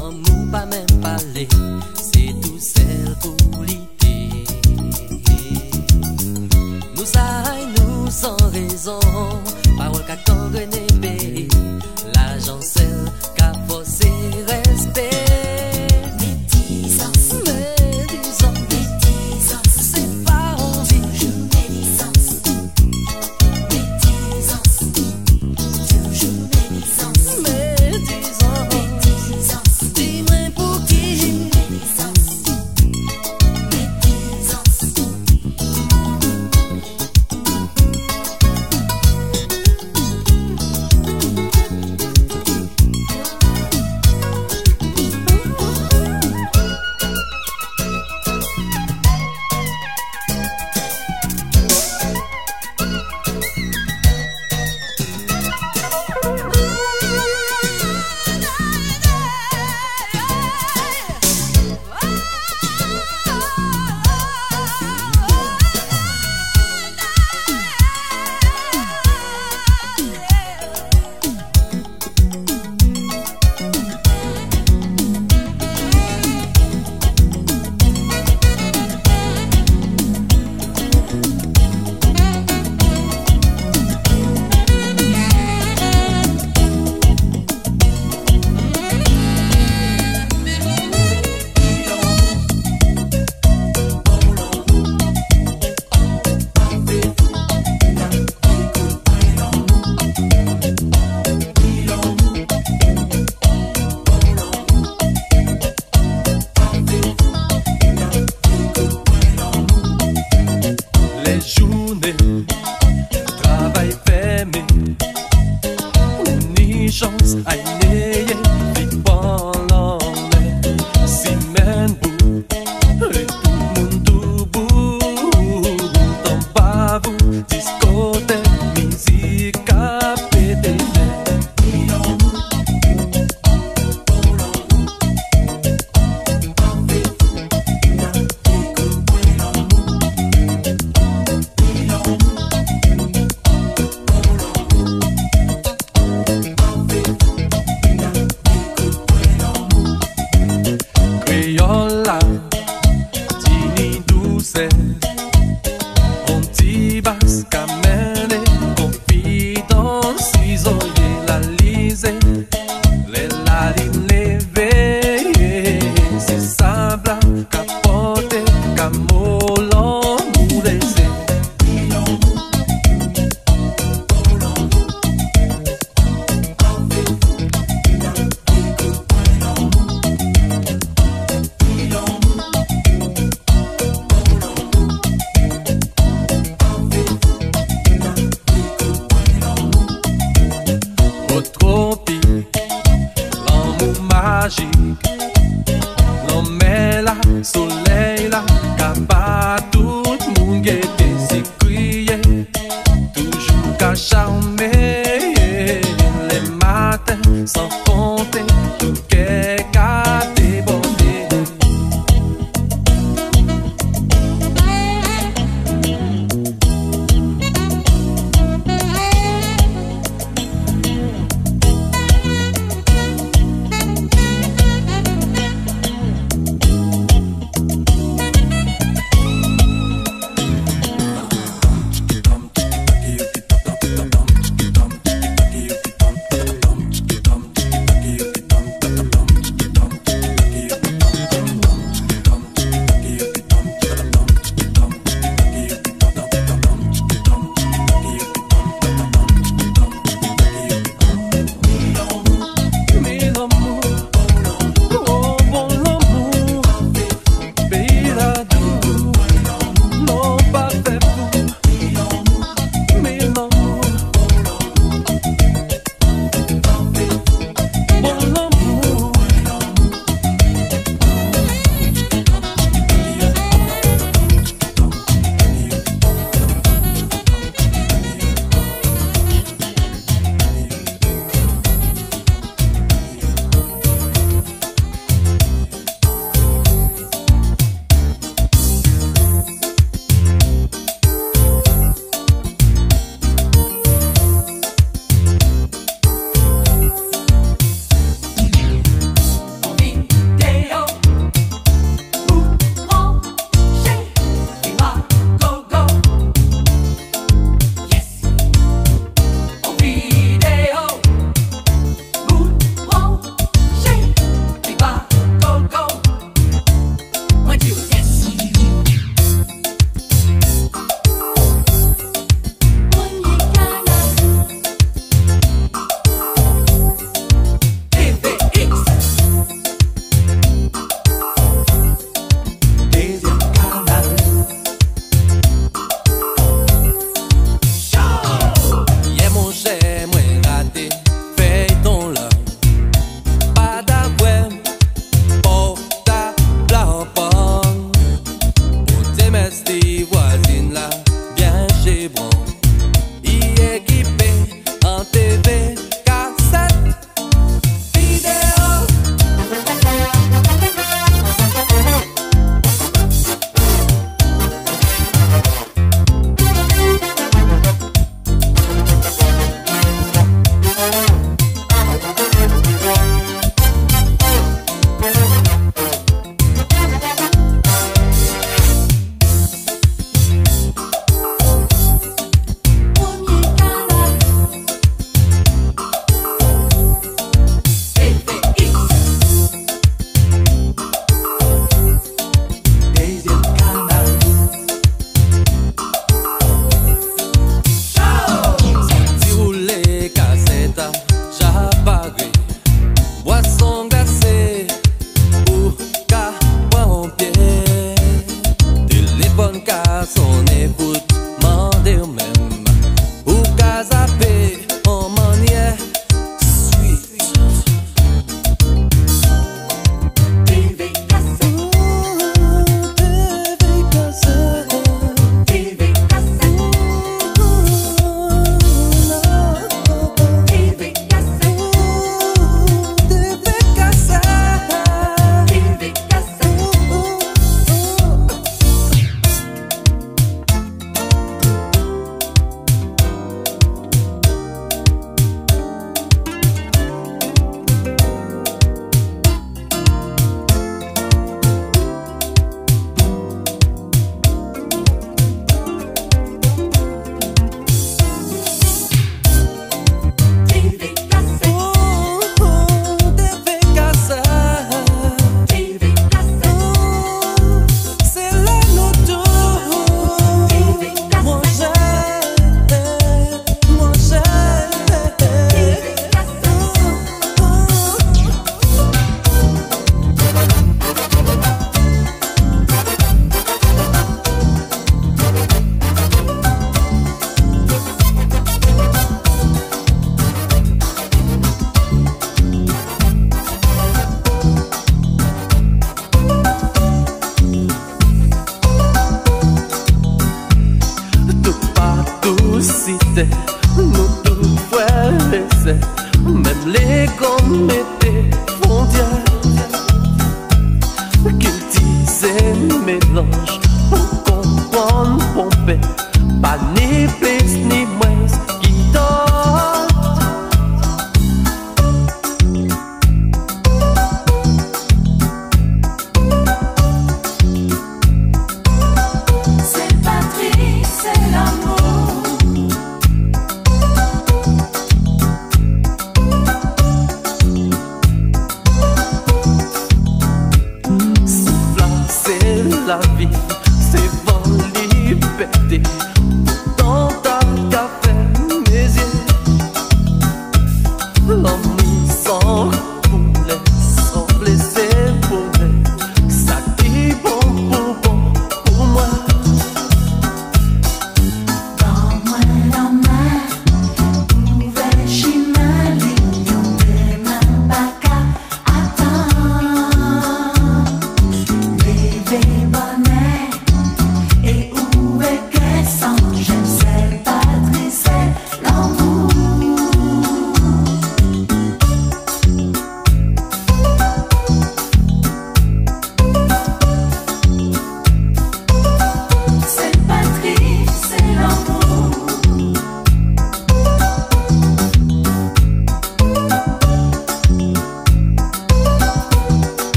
Wan mou pa men pale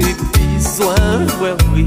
plus besoin, ouais oui.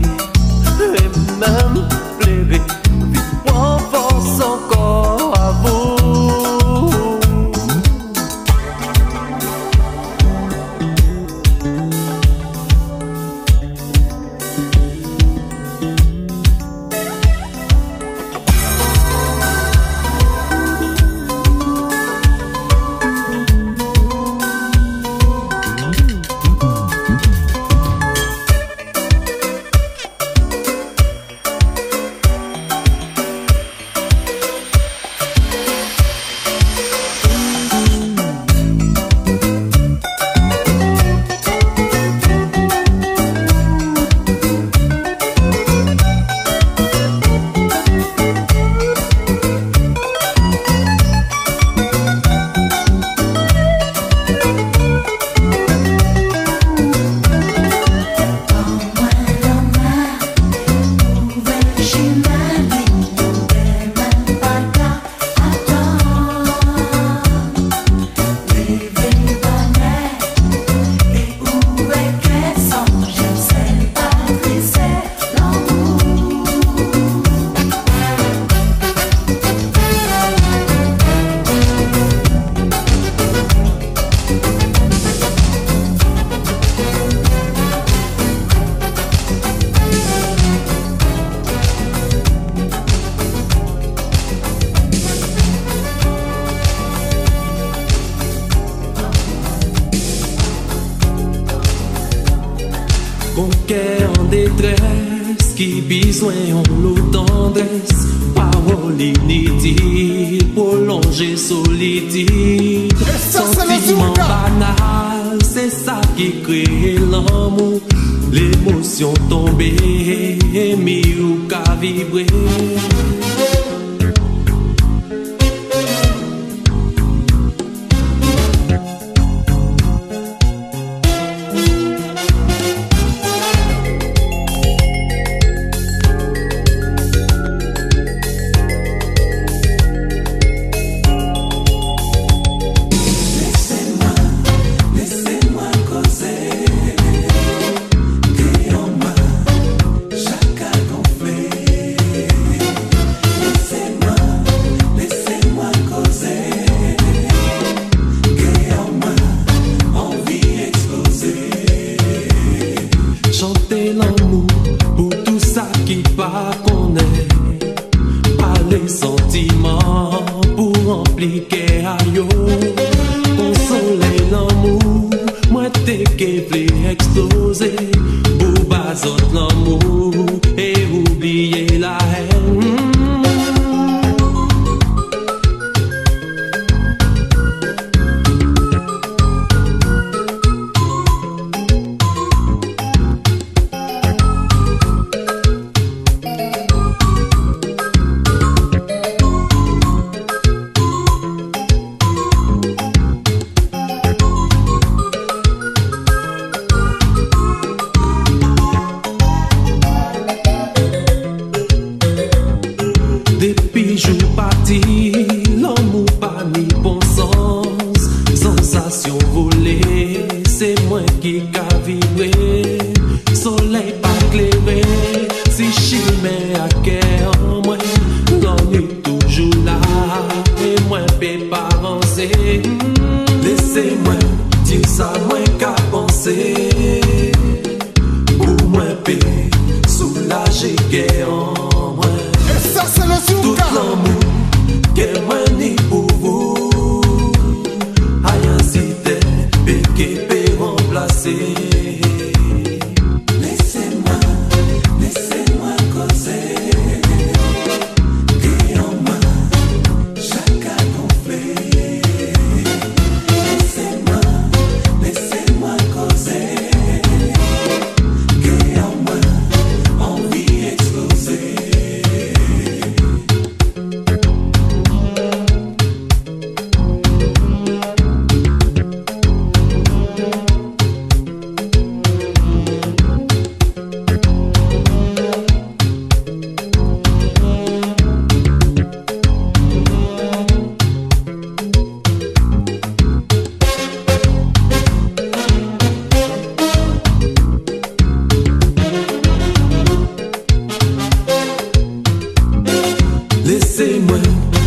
Conquérant en détresse qui besoin en tendresse tendresse parole inedit Prolonje solidit Sentiment banal c'est ça qui crée l'amour L'émotion tombe Mi ou vibrer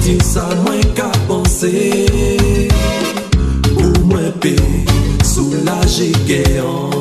Sa mwen ka panse Ou mwen pe Sou la je geyon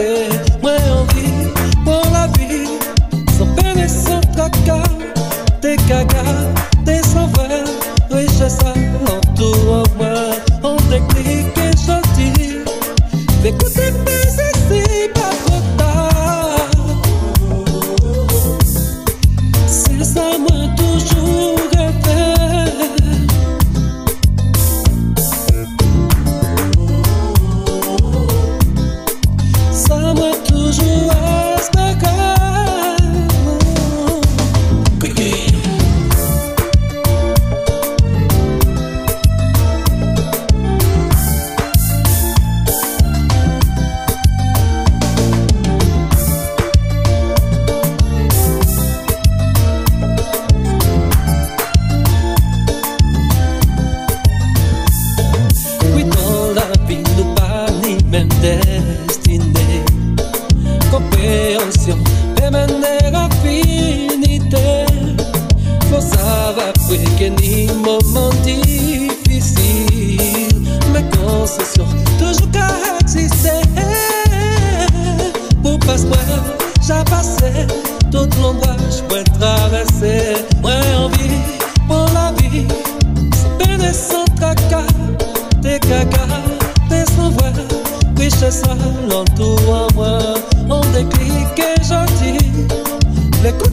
places que j'en dis, l'écoute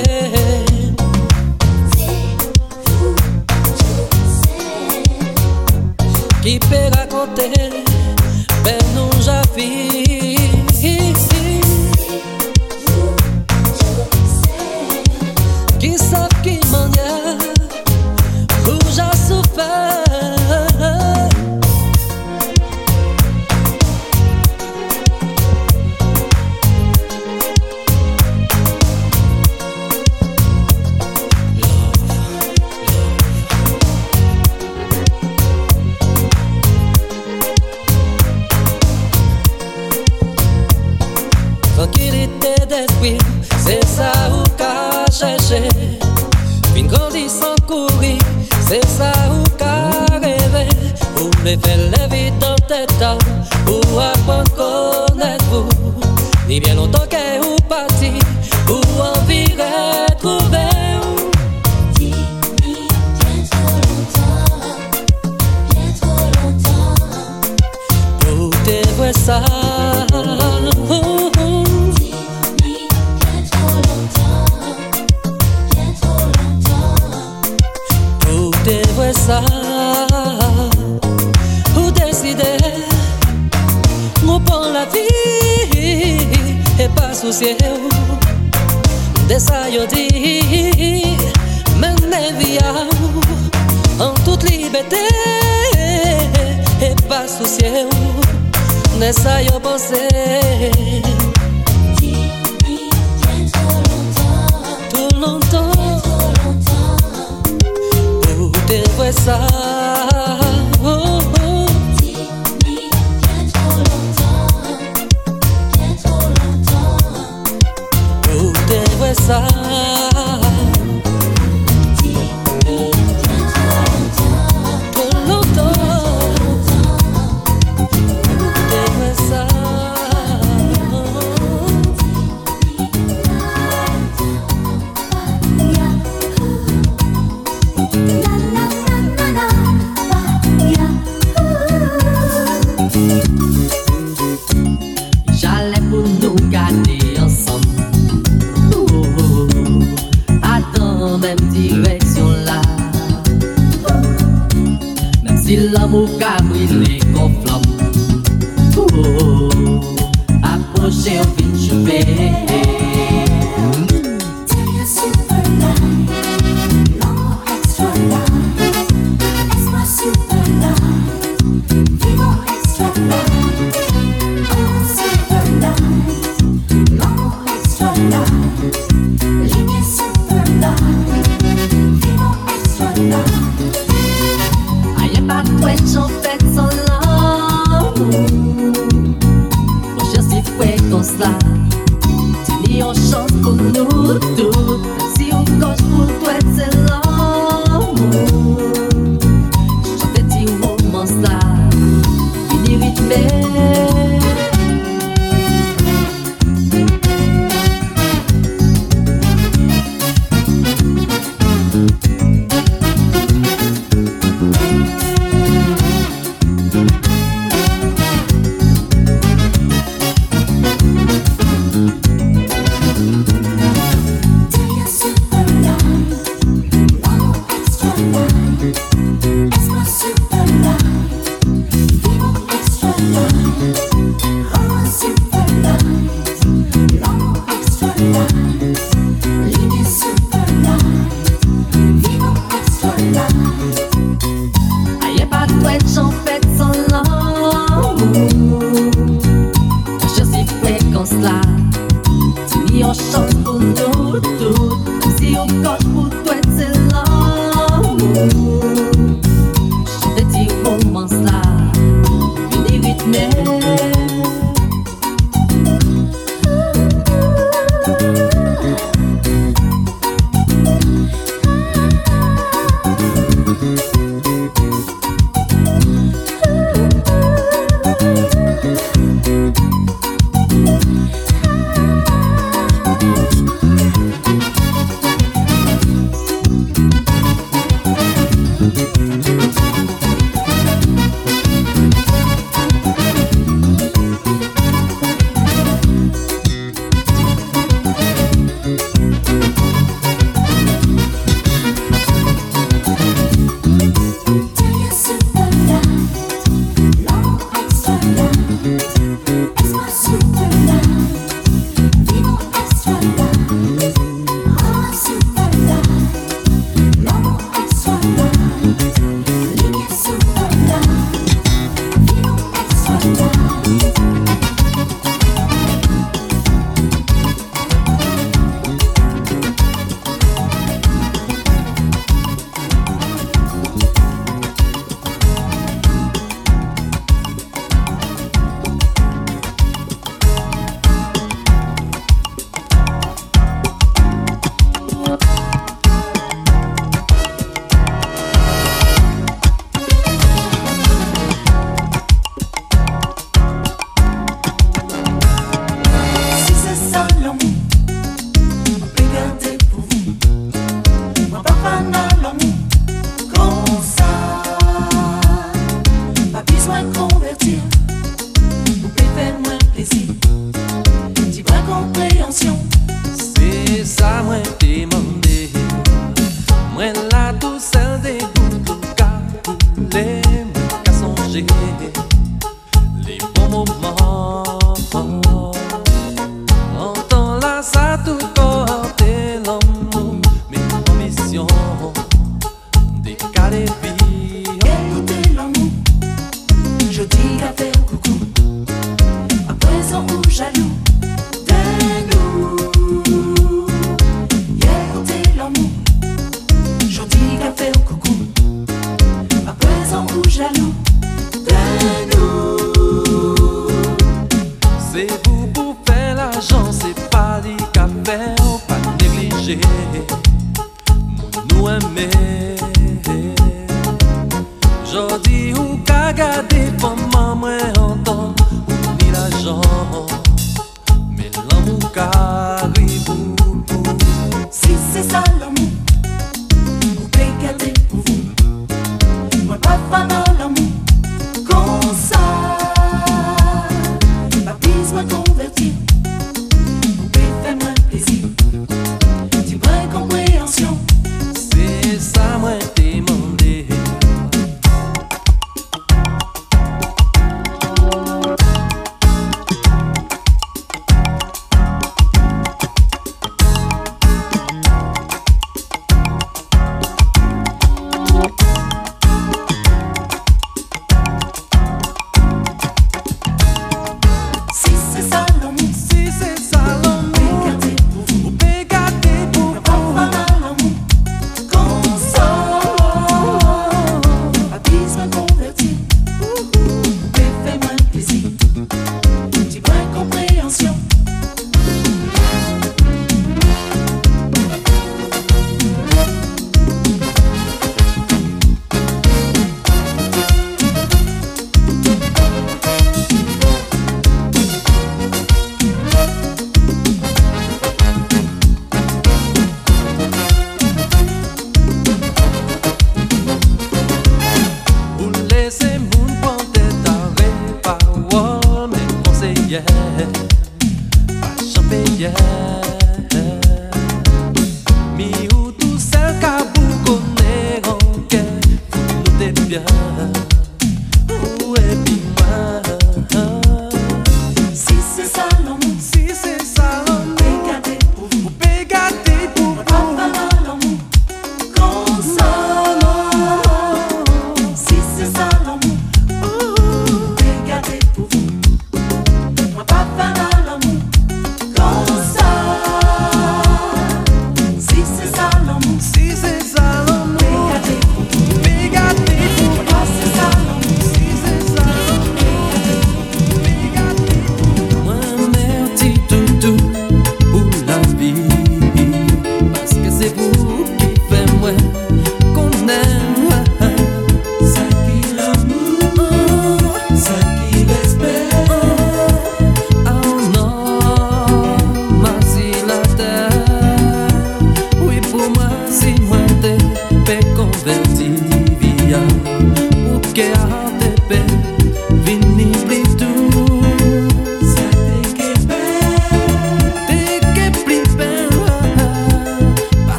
mi fel te teta, ua pa con el ni bien lo toque Aie pas de tête, j'en fais sans l'amour. Je suis prêt qu'on se lave. Tu m'y ressembles, tout tout.